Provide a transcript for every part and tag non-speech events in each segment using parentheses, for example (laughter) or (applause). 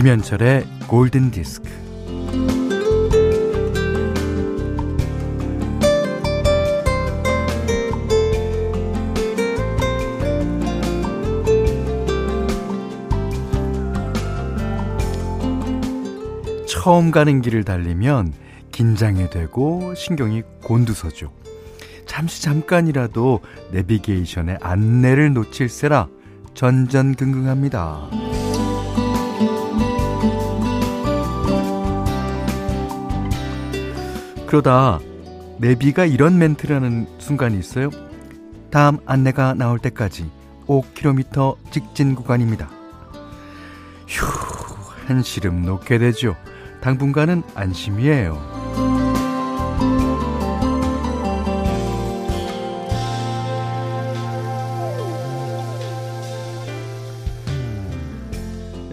김현철의 골든 디스크. 처음 가는 길을 달리면 긴장이 되고 신경이 곤두서죠. 잠시 잠깐이라도 내비게이션의 안내를 놓칠세라 전전긍긍합니다. 그러다 내비가 이런 멘트라는 순간이 있어요. 다음 안내가 나올 때까지 5km 직진 구간입니다. 휴, 한시름 놓게 되죠. 당분간은 안심이에요.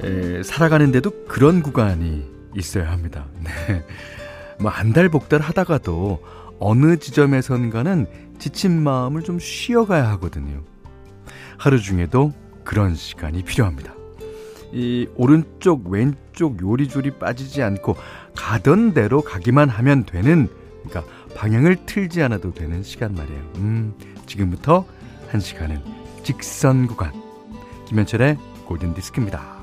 에, 살아가는데도 그런 구간이 있어야 합니다. 네. 뭐 안달 복달 하다가도 어느 지점에선가는 지친 마음을 좀 쉬어가야 하거든요. 하루 중에도 그런 시간이 필요합니다. 이 오른쪽 왼쪽 요리조리 빠지지 않고 가던 대로 가기만 하면 되는 그러니까 방향을 틀지 않아도 되는 시간 말이에요. 음, 지금부터 한 시간은 직선 구간 김현철의 골든 디스크입니다.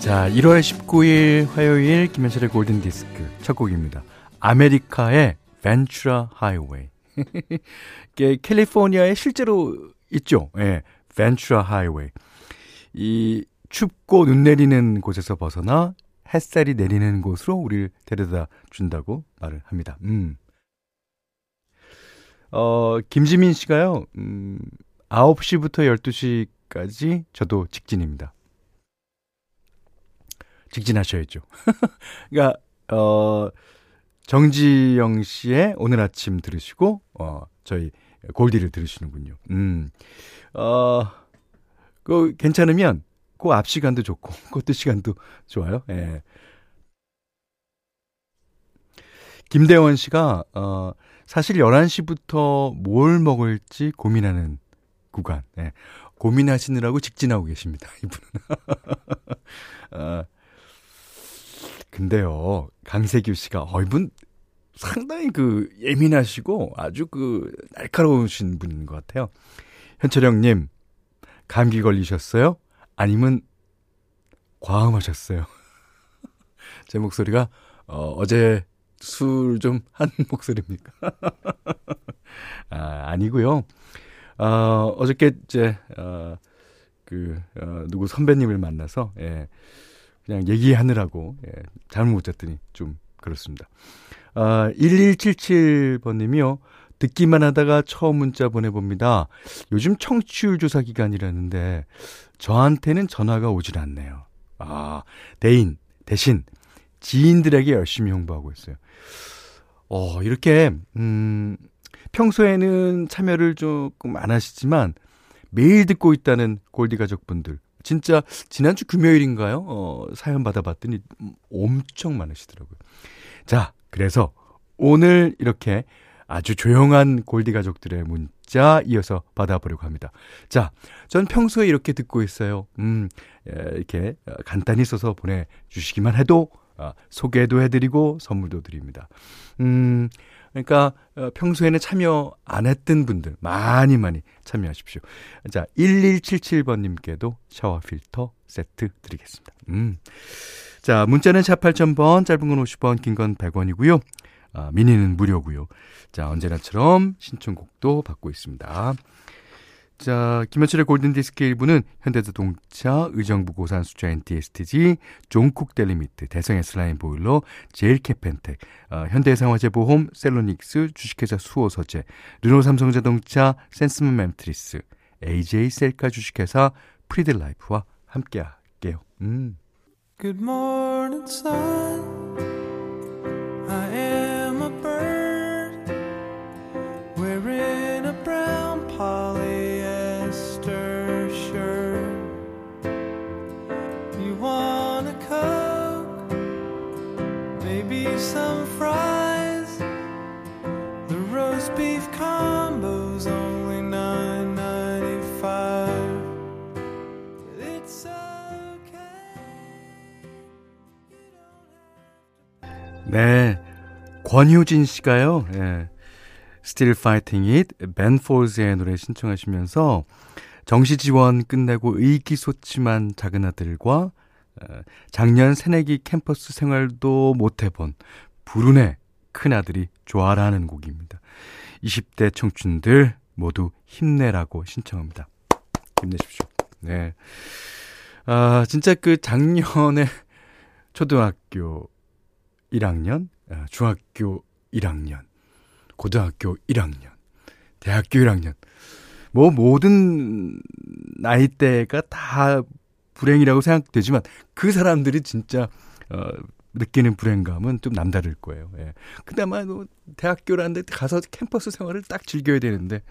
자, 1월 19일 화요일 김현철의 골든 디스크 첫 곡입니다. America의 Ventura Highway. (laughs) 캘리포니아에 실제로 있죠. 예. Ventura Highway. 이 춥고 눈 내리는 곳에서 벗어나 햇살이 내리는 곳으로 우리를 데려다 준다고 말을 합니다. 음. 어, 김지민 씨가요, 음, 9시부터 12시까지 저도 직진입니다. 직진하셔야죠. (laughs) 그러니까, 어, 정지영 씨의 오늘 아침 들으시고, 어, 저희 골디를 들으시는군요. 음, 어, 그 괜찮으면 그 앞 시간도 좋고 (laughs) 그것도 시간도 좋아요. 예. 김대원 씨가 어 사실 11시부터 뭘 먹을지 고민하는 구간. 예. 고민하시느라고 직진하고 계십니다. 이분은. (laughs) 어, 근데요. 강세규 씨가 어 이분 상당히 그 예민하시고 아주 그 날카로우신 분인 것 같아요. 현철형 님 감기 걸리셨어요? 아니면 과음하셨어요? (laughs) 제 목소리가 어, 어제 술 좀 한 (laughs) 목소리입니까? (laughs) 아, 아니고요. 어, 어저께 이제 어, 그 어, 누구 선배님을 만나서 예, 그냥 얘기하느라고 예, 잘못 못 잤더니 좀 그렇습니다. 아, 1177번님이요. 듣기만 하다가 처음 문자 보내봅니다. 요즘 청취율 조사 기간이라는데 저한테는 전화가 오질 않네요. 아, 대인, 대신 지인들에게 열심히 홍보하고 있어요. 어, 이렇게, 음, 평소에는 참여를 조금 안 하시지만 매일 듣고 있다는 골디 가족분들. 진짜 지난주 금요일인가요? 어, 사연 받아봤더니 엄청 많으시더라고요. 자, 그래서 오늘 이렇게 아주 조용한 골디 가족들의 문자 이어서 받아보려고 합니다. 자, 전 평소에 이렇게 듣고 있어요. 음, 이렇게 간단히 써서 보내주시기만 해도 아, 소개도 해드리고 선물도 드립니다. 음, 그러니까 어, 평소에는 참여 안 했던 분들 많이 많이 참여하십시오. 자, 1177번님께도 샤워 필터 세트 드리겠습니다. 음. 자, 문자는 샵 8000번, 짧은 건 50원, 긴 건 100원이고요. 아, 미니는 무료고요. 자, 언제나처럼 신청곡도 받고 있습니다. 자, 김현철의 골든디스크 1부는 현대자동차, 의정부 고산 수자 NTSTG, 존쿡 델리미트, 대성 S라인 보일러, 제일 캐펜텍, 어, 현대해상화재보험, 셀로닉스, 주식회사 수호서재, 르노 삼성자동차, 센스맘 매트리스, AJ 셀카 주식회사 프리드라이프와 함께 할게요. 음. Good morning, sun. Some fries. The roast beef combo's only nine ninety five. It's okay. 네, 권효진 씨가요. 예. Still Fighting It, Folds의 노래 신청하시면서 정시지원 끝내고 의기소침한 작은 아들과 작년 새내기 캠퍼스 생활도 못해본 불운의 큰아들이 좋아라는 곡입니다. 20대 청춘들 모두 힘내라고 신청합니다. 힘내십시오. 네. 아, 진짜 그 작년에 (laughs) 초등학교 1학년, 아, 중학교 1학년, 고등학교 1학년, 대학교 1학년, 뭐 모든 나이대가 다 불행이라고 생각되지만 그 사람들이 진짜 어 느끼는 불행감은 좀 남다를 거예요. 예. 그나마 뭐 대학교라는 데 가서 캠퍼스 생활을 딱 즐겨야 되는데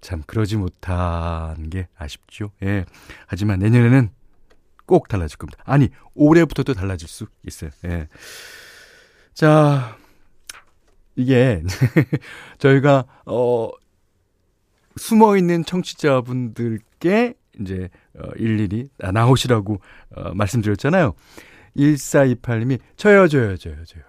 참 그러지 못한 게 아쉽죠. 예. 하지만 내년에는 꼭 달라질 겁니다. 아니, 올해부터도 달라질 수 있어요. 예. 자, 이게 (laughs) 저희가 어 숨어 있는 청취자분들께 이제 어, 일일이 나오시라고 어, 말씀드렸잖아요. 1428님이 저요 저요 저요 저요.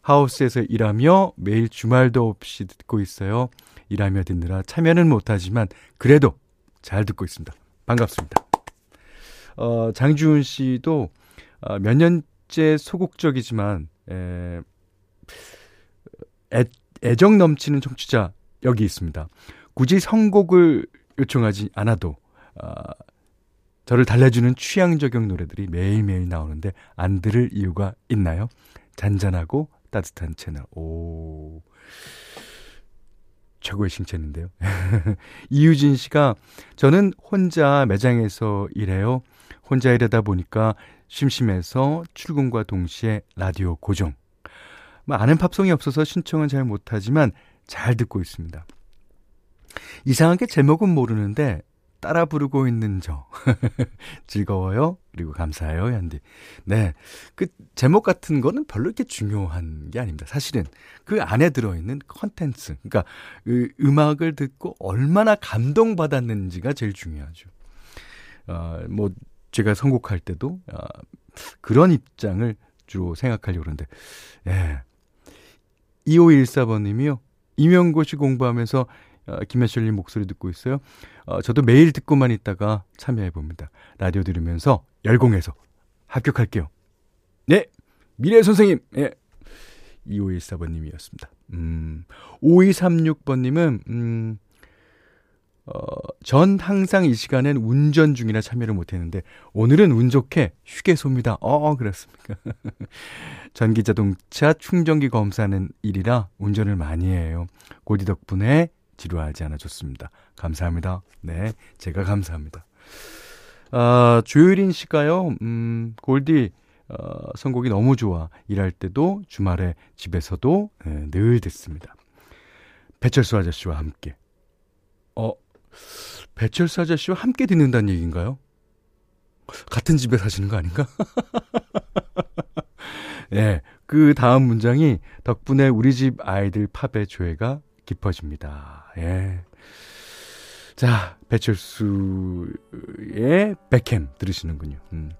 하우스에서 일하며 매일 주말도 없이 듣고 있어요. 일하며 듣느라 참여는 못하지만 그래도 잘 듣고 있습니다. 반갑습니다. 어, 장주은 씨도 어, 몇 년째 소극적이지만 에, 애, 애정 넘치는 청취자 여기 있습니다. 굳이 선곡을 요청하지 않아도 어, 저를 달래주는 취향 저격 노래들이 매일매일 나오는데 안 들을 이유가 있나요? 잔잔하고 따뜻한 채널. 오. 최고의 칭찬인데요. (laughs) 이유진 씨가 저는 혼자 매장에서 일해요. 혼자 일하다 보니까 심심해서 출근과 동시에 라디오 고정. 뭐 아는 팝송이 없어서 신청은 잘 못하지만 잘 듣고 있습니다. 이상하게 제목은 모르는데 따라 부르고 있는 저. (laughs) 즐거워요. 그리고 감사해요, 현디. 네. 그 제목 같은 거는 별로 이렇게 중요한 게 아닙니다. 사실은 그 안에 들어있는 컨텐츠. 그러니까 그 음악을 듣고 얼마나 감동받았는지가 제일 중요하죠. 어, 뭐, 제가 선곡할 때도, 어, 그런 입장을 주로 생각하려고 그러는데, 예. 2514번님이요. 임용고시 공부하면서 어, 김혜철님 목소리 듣고 있어요. 어, 저도 매일 듣고만 있다가 참여해 봅니다. 라디오 들으면서 열공해서 합격할게요. 네, 미래 선생님. 예. 2514번님이었습니다. 음, 5236번님은, 음, 어, 전 항상 이 시간엔 운전 중이라 참여를 못했는데, 오늘은 운 좋게 휴게소입니다. 어, 그렇습니까? (laughs) 전기자동차 충전기 검사하는 일이라 운전을 많이 해요. 고디 덕분에 지루하지 않아 좋습니다. 감사합니다. 네, 제가 감사합니다. 아, 조유린 씨가요, 음, 골디, 어, 선곡이 너무 좋아. 일할 때도, 주말에 집에서도 네, 늘 듣습니다. 배철수 아저씨와 함께. 어, 배철수 아저씨와 함께 듣는다는 얘기인가요? 같은 집에 사시는 거 아닌가? (laughs) 네, 그 다음 문장이 덕분에 우리 집 아이들 팝의 조예가 깊어집니다. 예. 자, 배철수의 배캠 들으시는군요. 음.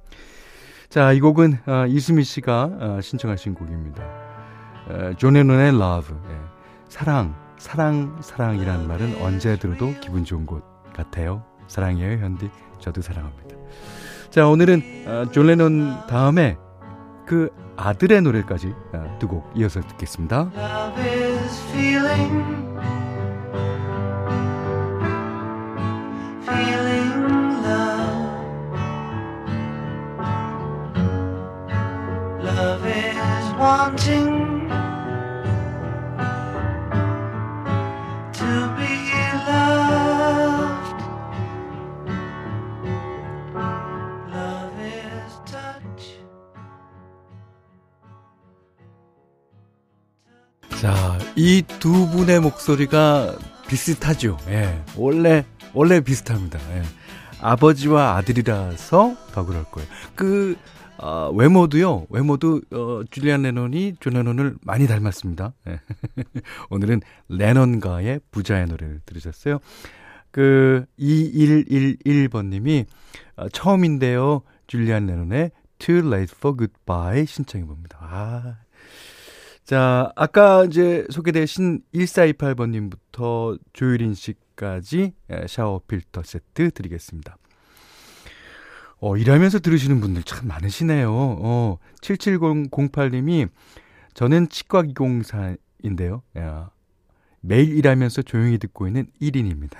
자, 이 곡은 어, 이수미 씨가 어, 신청하신 곡입니다. 어, 존 레논의 Love. 예. 사랑, 사랑, 사랑이라는 말은 언제 들어도 기분 좋은 것 같아요. 사랑해요, 현디. 저도 사랑합니다. 자, 오늘은 어, 존 레논 다음에 그 아들의 노래까지 어, 두곡 이어서 듣겠습니다. wanting 이 두 분의 목소리가 비슷하죠. 예. 원래, 원래 비슷합니다. 예. 아버지와 아들이라서 더 그럴 거예요. 그, 어, 외모도요, 외모도, 어, 줄리안 레논이 존 레논을 많이 닮았습니다. 예. (laughs) 오늘은 레논가의 부자의 노래를 들으셨어요. 그, 2111번님이, 어, 처음인데요, 줄리안 레논의 Too Late for Goodbye 신청해 봅니다. 아. 자, 아까 이제 소개되신 1428번님부터 조유린 씨까지 예, 샤워 필터 세트 드리겠습니다. 어, 일하면서 들으시는 분들 참 많으시네요. 어, 7708님이 저는 치과 기공사인데요. 야, 매일 일하면서 조용히 듣고 있는 1인입니다.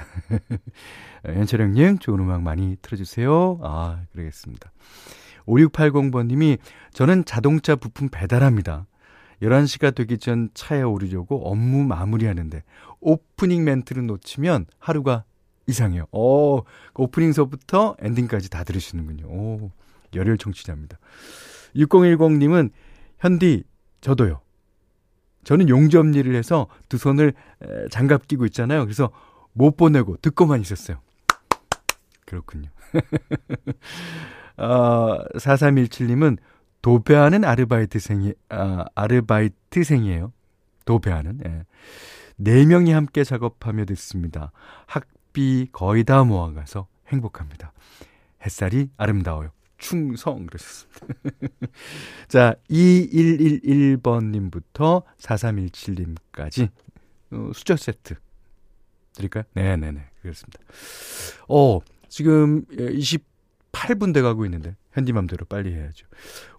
(laughs) 연철형님, 좋은 음악 많이 틀어주세요. 아, 그러겠습니다. 5680번님이 저는 자동차 부품 배달합니다. 11시가 되기 전 차에 오르려고 업무 마무리하는데 오프닝 멘트를 놓치면 하루가 이상해요. 어, 오프닝서부터 엔딩까지 다 들으시는군요. 오, 열혈 청취자입니다. 6010님은 현디 저도요. 저는 용접 일을 해서 두 손을 장갑 끼고 있잖아요. 그래서 못 보내고 듣고만 있었어요. 그렇군요. (laughs) 어, 4317님은 도배하는 아르바이트생이, 아, 아르바이트생이에요. 도배하는, 예. 네 명이 함께 작업하며 듣습니다. 학비 거의 다 모아가서 행복합니다. 햇살이 아름다워요. 충성 그러셨습니다. (laughs) 자, 2111번님부터 4317님까지 어, 수저 세트 드릴까요? 네네네. 그렇습니다. 어, 지금 28분 돼 가고 있는데 현디맘대로 빨리 해야죠.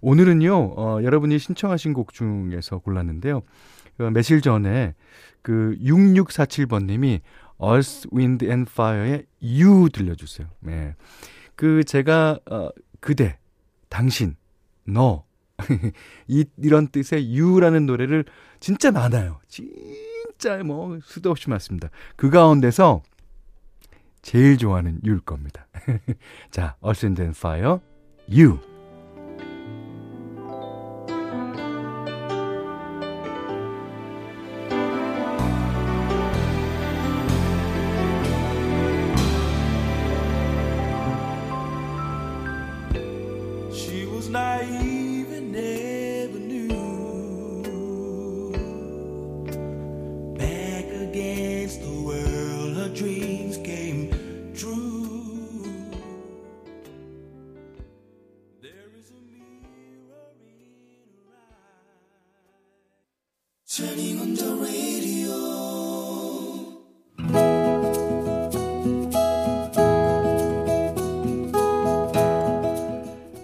오늘은요, 어, 여러분이 신청하신 곡 중에서 골랐는데요. 어, 며칠 전에 그 6647번님이 Earth, Wind and Fire의 You 들려주세요. 네. 그 제가 어, 그대, 당신, 너 (laughs) 이, 이런 뜻의 You라는 노래를 진짜 많아요. 진짜 뭐 수도 없이 많습니다. 그 가운데서 제일 좋아하는 유일 겁니다. (laughs) 자, Earth, Wind and Fire, You.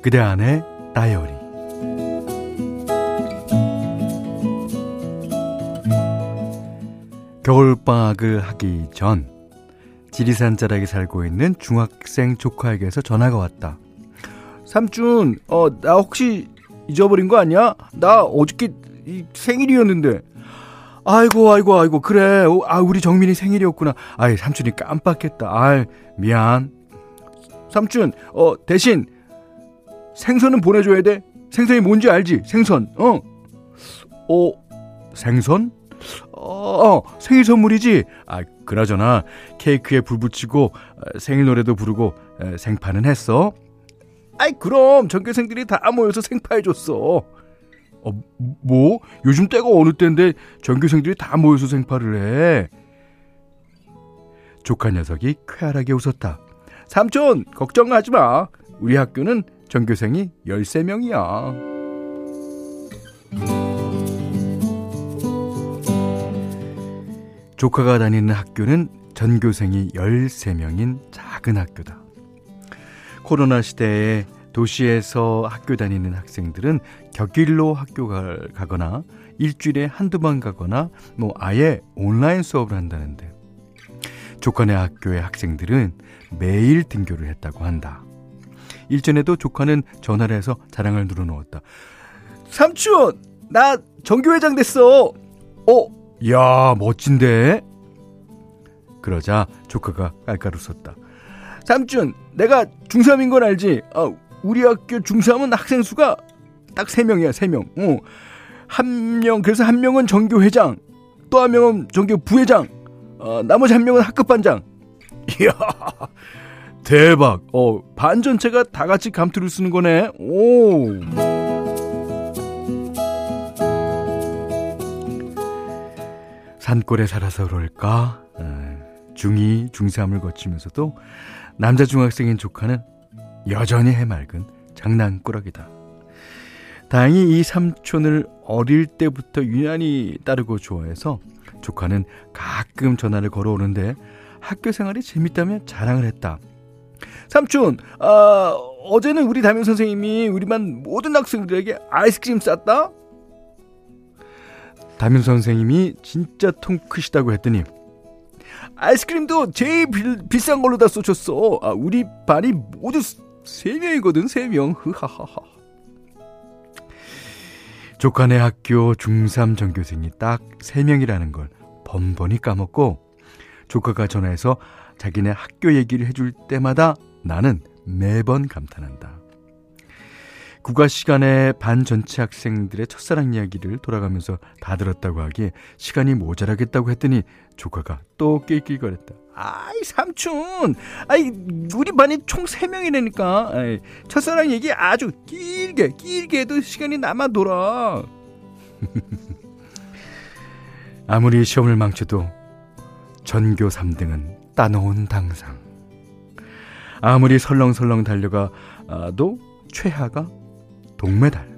그대 안의 다이어리 겨울방학을 하기 전 지리산 자락에 살고 있는 중학생 조카에게서 전화가 왔다. 삼촌, 어, 나 혹시 잊어버린 거 아니야? 나 어저께 생일이었는데. 아이고, 아이고, 아이고, 그래. 아, 우리 정민이 생일이었구나. 아이, 삼촌이 깜빡했다. 아이, 미안. 삼촌, 어, 대신 생선은 보내줘야 돼. 생선이 뭔지 알지? 생선. 어. 어. 생선? 어, 어 생일 선물이지. 아, 그나저나 케이크에 불 붙이고 어, 생일 노래도 부르고 에, 생파는 했어. 아이 그럼 전교생들이 다 모여서 생파해 줬어. 어, 뭐? 요즘 때가 어느 때인데 전교생들이 다 모여서 생파를 해. 조카 녀석이 쾌활하게 웃었다. 삼촌, 걱정하지 마. 우리 학교는 전교생이 13명이야. 조카가 다니는 학교는 전교생이 13명인 작은 학교다. 코로나 시대에 도시에서 학교 다니는 학생들은 격일로 학교 가거나 일주일에 한두 번 가거나 뭐 아예 온라인 수업을 한다는데 조카네 학교의 학생들은 매일 등교를 했다고 한다. 일전에도 조카는 전화를 해서 자랑을 늘어놓았다. 삼촌, 나 정교회장 됐어. 어, 야, 멋진데? 그러자 조카가 깔깔 웃었다. 삼촌, 내가 중3인 건 알지? 아, 우리 학교 중3은 학생 수가 딱 3명이야, 3명. 어. 한 명, 그래서 한 명은 정교 회장. 또 한 명은 전교 부회장, 어, 나머지 한 명은 학급 반장. (laughs) 이야, 대박. 어, 반 전체가 다 같이 감투를 쓰는 거네. 오. 산골에 살아서 그럴까? 중2, 중3을 거치면서도 남자 중학생인 조카는 여전히 해맑은 장난꾸러기다. 다행히 이 삼촌을 어릴 때부터 유난히 따르고 좋아해서 조카는 가끔 전화를 걸어오는데 학교 생활이 재밌다며 자랑을 했다. 삼촌, 아, 어제는 우리 담임 선생님이 우리 반 모든 학생들에게 아이스크림 쌌다? 담임 선생님이 진짜 통 크시다고 했더니 아이스크림도 제일 비, 싼 걸로 다 쏘셨어. 아, 우리 반이 모두 세 명이거든, 세 명. 흐하하하. 조카네 학교 중3 전교생이 딱 3명이라는 걸 번번이 까먹고 조카가 전화해서 자기네 학교 얘기를 해줄 때마다 나는 매번 감탄한다. 국어 시간에 반 전체 학생들의 첫사랑 이야기를 돌아가면서 다 들었다고 하기에 시간이 모자라겠다고 했더니 조카가 또 낄낄거렸다. 아이 삼촌, 아이 우리 반이 총 3명이라니까. 아이, 첫사랑 얘기 아주 길게 길게 해도 시간이 남아 돌아. (laughs) 아무리 시험을 망쳐도 전교 3등은 따놓은 당상. 아무리 설렁설렁 달려가도 최하가 동메달.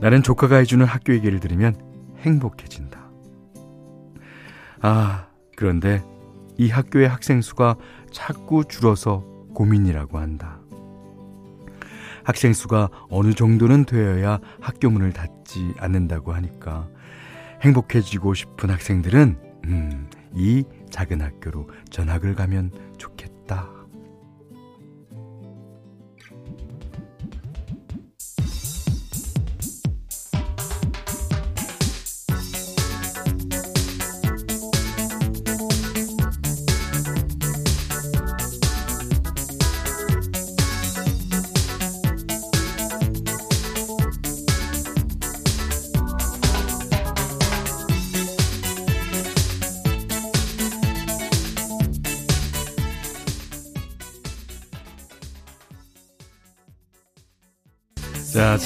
나는 조카가 해주는 학교 얘기를 들으면 행복해진다. 아, 그런데 이 학교의 학생 수가 자꾸 줄어서 고민이라고 한다. 학생 수가 어느 정도는 되어야 학교 문을 닫지 않는다고 하니까 행복해지고 싶은 학생들은 음, 이 작은 학교로 전학을 가면 좋겠다.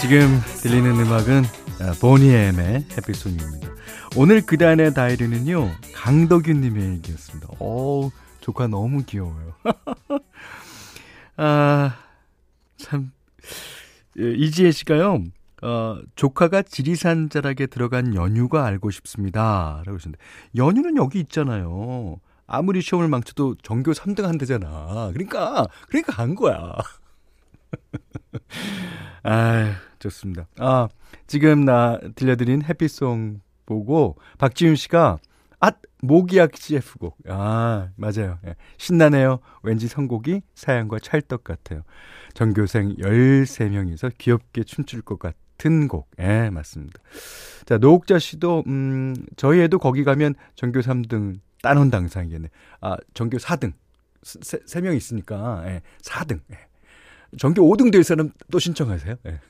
지금 들리는 음악은 아, 보니엠의 해피송입니다. 오늘 그단의 다이리는요, 강덕윤 님의 얘기였습니다. 어 조카 너무 귀여워요. (laughs) 아, 참, 예, 이지혜 씨가요, 어, 조카가 지리산 자락에 들어간 연유가 알고 싶습니다. 라고 하셨는데, 연유는 여기 있잖아요. 아무리 시험을 망쳐도 전교 3등 한대잖아. 그러니까, 그러니까 간 거야. (laughs) 아, 좋습니다. 아, 지금 나 들려드린 해피송 보고 박지윤 씨가 아, 모기약 CF곡. 아, 맞아요. 예. 신나네요. 왠지 선곡이 사연과 찰떡 같아요. 전교생 13명이서 귀엽게 춤출 것 같은 곡. 예, 맞습니다. 자, 노옥자 씨도, 음, 저희 애도 거기 가면 전교 3등 따놓은 당상이겠네. 아, 전교 4등. 세, 3명 있으니까, 예, 4등. 예. 전교 5등 될 사람 또 신청하세요. 네.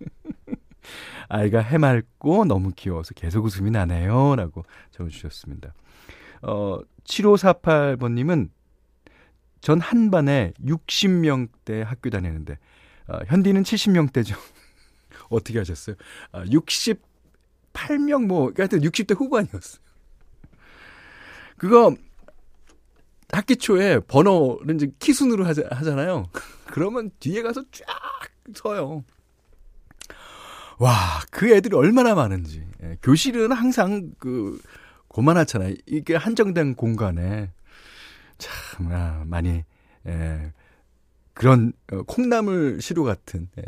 (laughs) 아이가 해맑고 너무 귀여워서 계속 웃음이 나네요. 라고 적어주셨습니다. 어, 7548번님은 전 한 반에 60명대 학교 다니는데, 어, 현디는 70명대죠. (laughs) 어떻게 하셨어요? 아, 68명 뭐, 하여튼 60대 후반이었어요. 그거, 학기 초에 번호는 이제 키순으로 하자, 하잖아요. (laughs) 그러면 뒤에 가서 쫙 서요. 와, 그 애들이 얼마나 많은지. 예, 교실은 항상 그, 고만하잖아요. 이게 한정된 공간에. 참, 아, 많이, 예, 그런, 어, 콩나물 시루 같은, 예,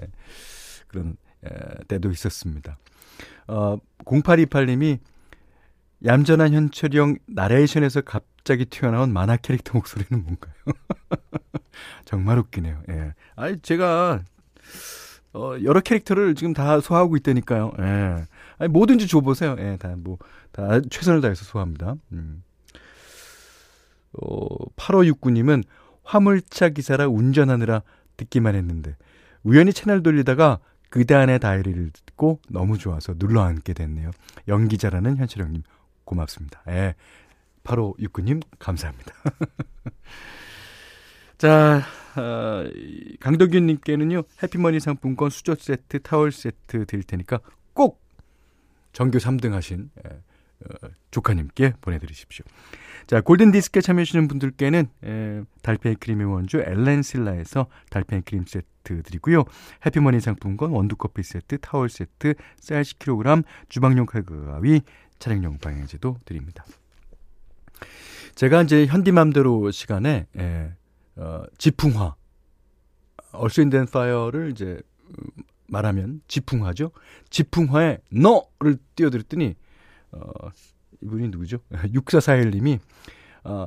그런, 예, 때도 있었습니다. 어, 0828님이 얌전한 현철형 나레이션에서 갑자기 튀어나온 만화 캐릭터 목소리는 뭔가요? (laughs) 정말 웃기네요. 예. 아니, 제가, 어, 여러 캐릭터를 지금 다 소화하고 있다니까요. 예. 아니, 뭐든지 줘보세요. 예, 다, 뭐, 다 최선을 다해서 소화합니다. 음. 어, 8569님은 화물차 기사라 운전하느라 듣기만 했는데, 우연히 채널 돌리다가 그단의 다이리를 듣고 너무 좋아서 눌러 앉게 됐네요. 연기자라는 현철형님 고맙습니다. 예. 바로 육구님 감사합니다. (laughs) 자, 어, 강덕윤님께는요 해피머니 상품권 수저 세트, 타월 세트 드릴 테니까 꼭 정교 3등 하신 예, 어, 조카님께 보내드리십시오. 자, 골든 디스크에 참여해주시는 분들께는 에, 달팽이 크림의 원주 엘렌실라에서 달팽이 크림 세트 드리고요. 해피머니 상품권, 원두커피 세트, 타월 세트, 쌀 10kg, 주방용 칼과 가위, 차량용 방향제도 드립니다. 제가 이제 현디맘대로 시간에 에, 어, 지풍화, Earth, Wind & Fire를 이제 말하면 지풍화죠. 지풍화에 너를 띄워드렸더니 어, 이분이 누구죠? (laughs) 6441님이 어,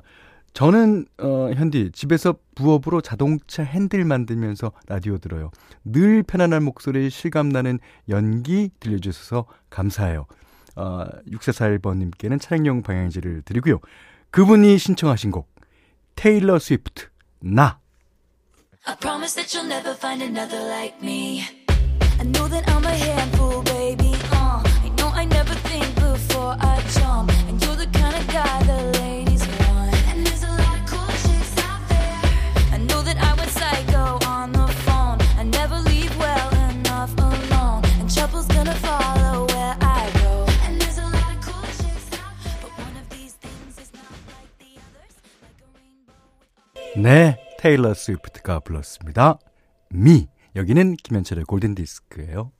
저는 어, 현디 집에서 부업으로 자동차 핸들 만들면서 라디오 들어요. 늘 편안한 목소리 실감나는 연기 들려주셔서 감사해요. 어, 6441번님께는 차량용 방향지를 드리고요. 그분이 신청하신 곡 테일러 스위프트 나 I promise that you'll never find another like me. I know that I'm a handful, baby. Uh, I know I never think before I jump. And you're the kind of guy the ladies 네. 테일러 스위프트가 불렀습니다. Me. 여기는 김현철의 골든디스크예요.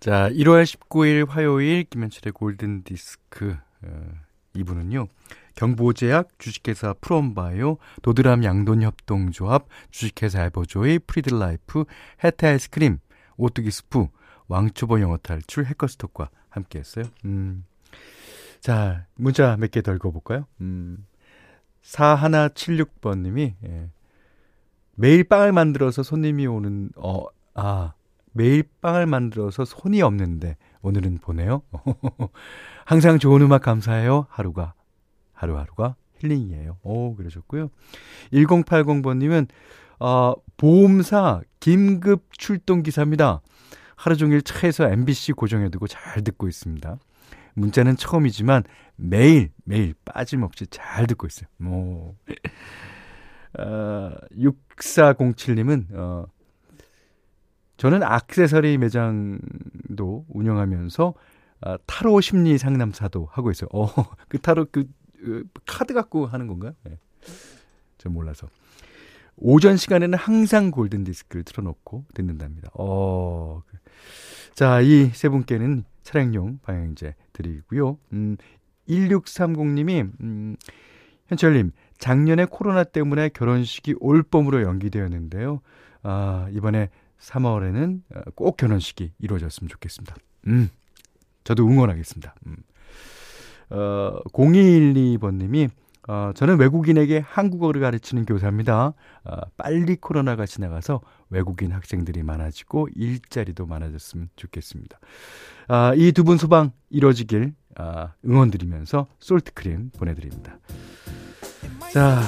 자, 1월 19일 화요일 김현철의 골든디스크 어, 이분은요. 경보제약, 주식회사 프롬바이오, 도드람 양돈협동조합, 주식회사 에버조이, 프리드라이프, 해태 아이스크림, 오뚜기 스프, 왕초보 영어 탈출, 해커스톡과 함께 했어요. 음. 자, 문자 몇 개 더 읽어볼까요? 음. 4176번 님이, 예. 매일 빵을 만들어서 손님이 오는, 어, 아, 매일 빵을 만들어서 손이 없는데, 오늘은 보내요. (laughs) 항상 좋은 음악 감사해요. 하루가, 하루하루가 힐링이에요. 오, 그러셨고요. 1080번 님은, 어, 보험사 긴급 출동 기사입니다. 하루 종일 차에서 MBC 고정해두고 잘 듣고 있습니다. 문자는 처음이지만 매일 매일 빠짐없이 잘 듣고 있어요. 뭐 어, 6407님은 어 저는 악세서리 매장도 운영하면서 아, 타로 심리 상담사도 하고 있어요. 어, 그 타로 그, 그 카드 갖고 하는 건가요? 네. 저 몰라서. 오전 시간에는 항상 골든 디스크를 틀어놓고 듣는답니다. 어. 그. 자, 이 세 분께는 차량용 방향제 드리고요. 음, 1630님이, 음, 현철님, 작년에 코로나 때문에 결혼식이 올 봄으로 연기되었는데요. 아, 이번에 3월에는 꼭 결혼식이 이루어졌으면 좋겠습니다. 음, 저도 응원하겠습니다. 음. 어, 0212번님이, 어, 저는 외국인에게 한국어를 가르치는 교사입니다. 어, 빨리 코로나가 지나가서 외국인 학생들이 많아지고 일자리도 많아졌으면 좋겠습니다. 아, 이두 분 소방 이루어지길 아, 응원드리면서 솔트크림 보내드립니다. 자,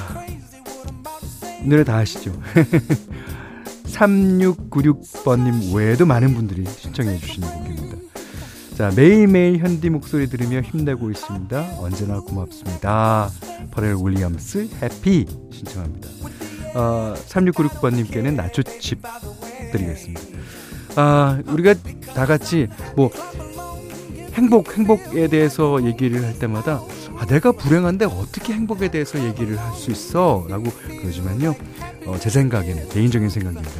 노래 다 아시죠? (laughs) 3696번님 외에도 많은 분들이 신청해 주시는 곡입니다. 자, 매일매일 현디 목소리 들으며 힘내고 있습니다. 언제나 고맙습니다. 퍼렐 윌리엄스 해피 신청합니다. 어, 3696번님께는 나초칩 드리겠습니다. 아, 우리가 다 같이 뭐 행복, 행복에 대해서 얘기를 할 때마다 아, 내가 불행한데 어떻게 행복에 대해서 얘기를 할 수 있어? 라고 그러지만요. 어, 제 생각에는, 개인적인 생각입니다.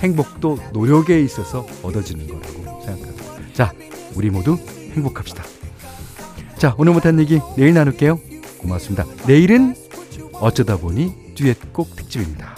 행복도 노력에 있어서 얻어지는 거라고 생각합니다. 자, 우리 모두 행복합시다. 자, 오늘 못한 얘기 내일 나눌게요. 고맙습니다. 내일은 어쩌다 보니 듀엣곡 특집입니다.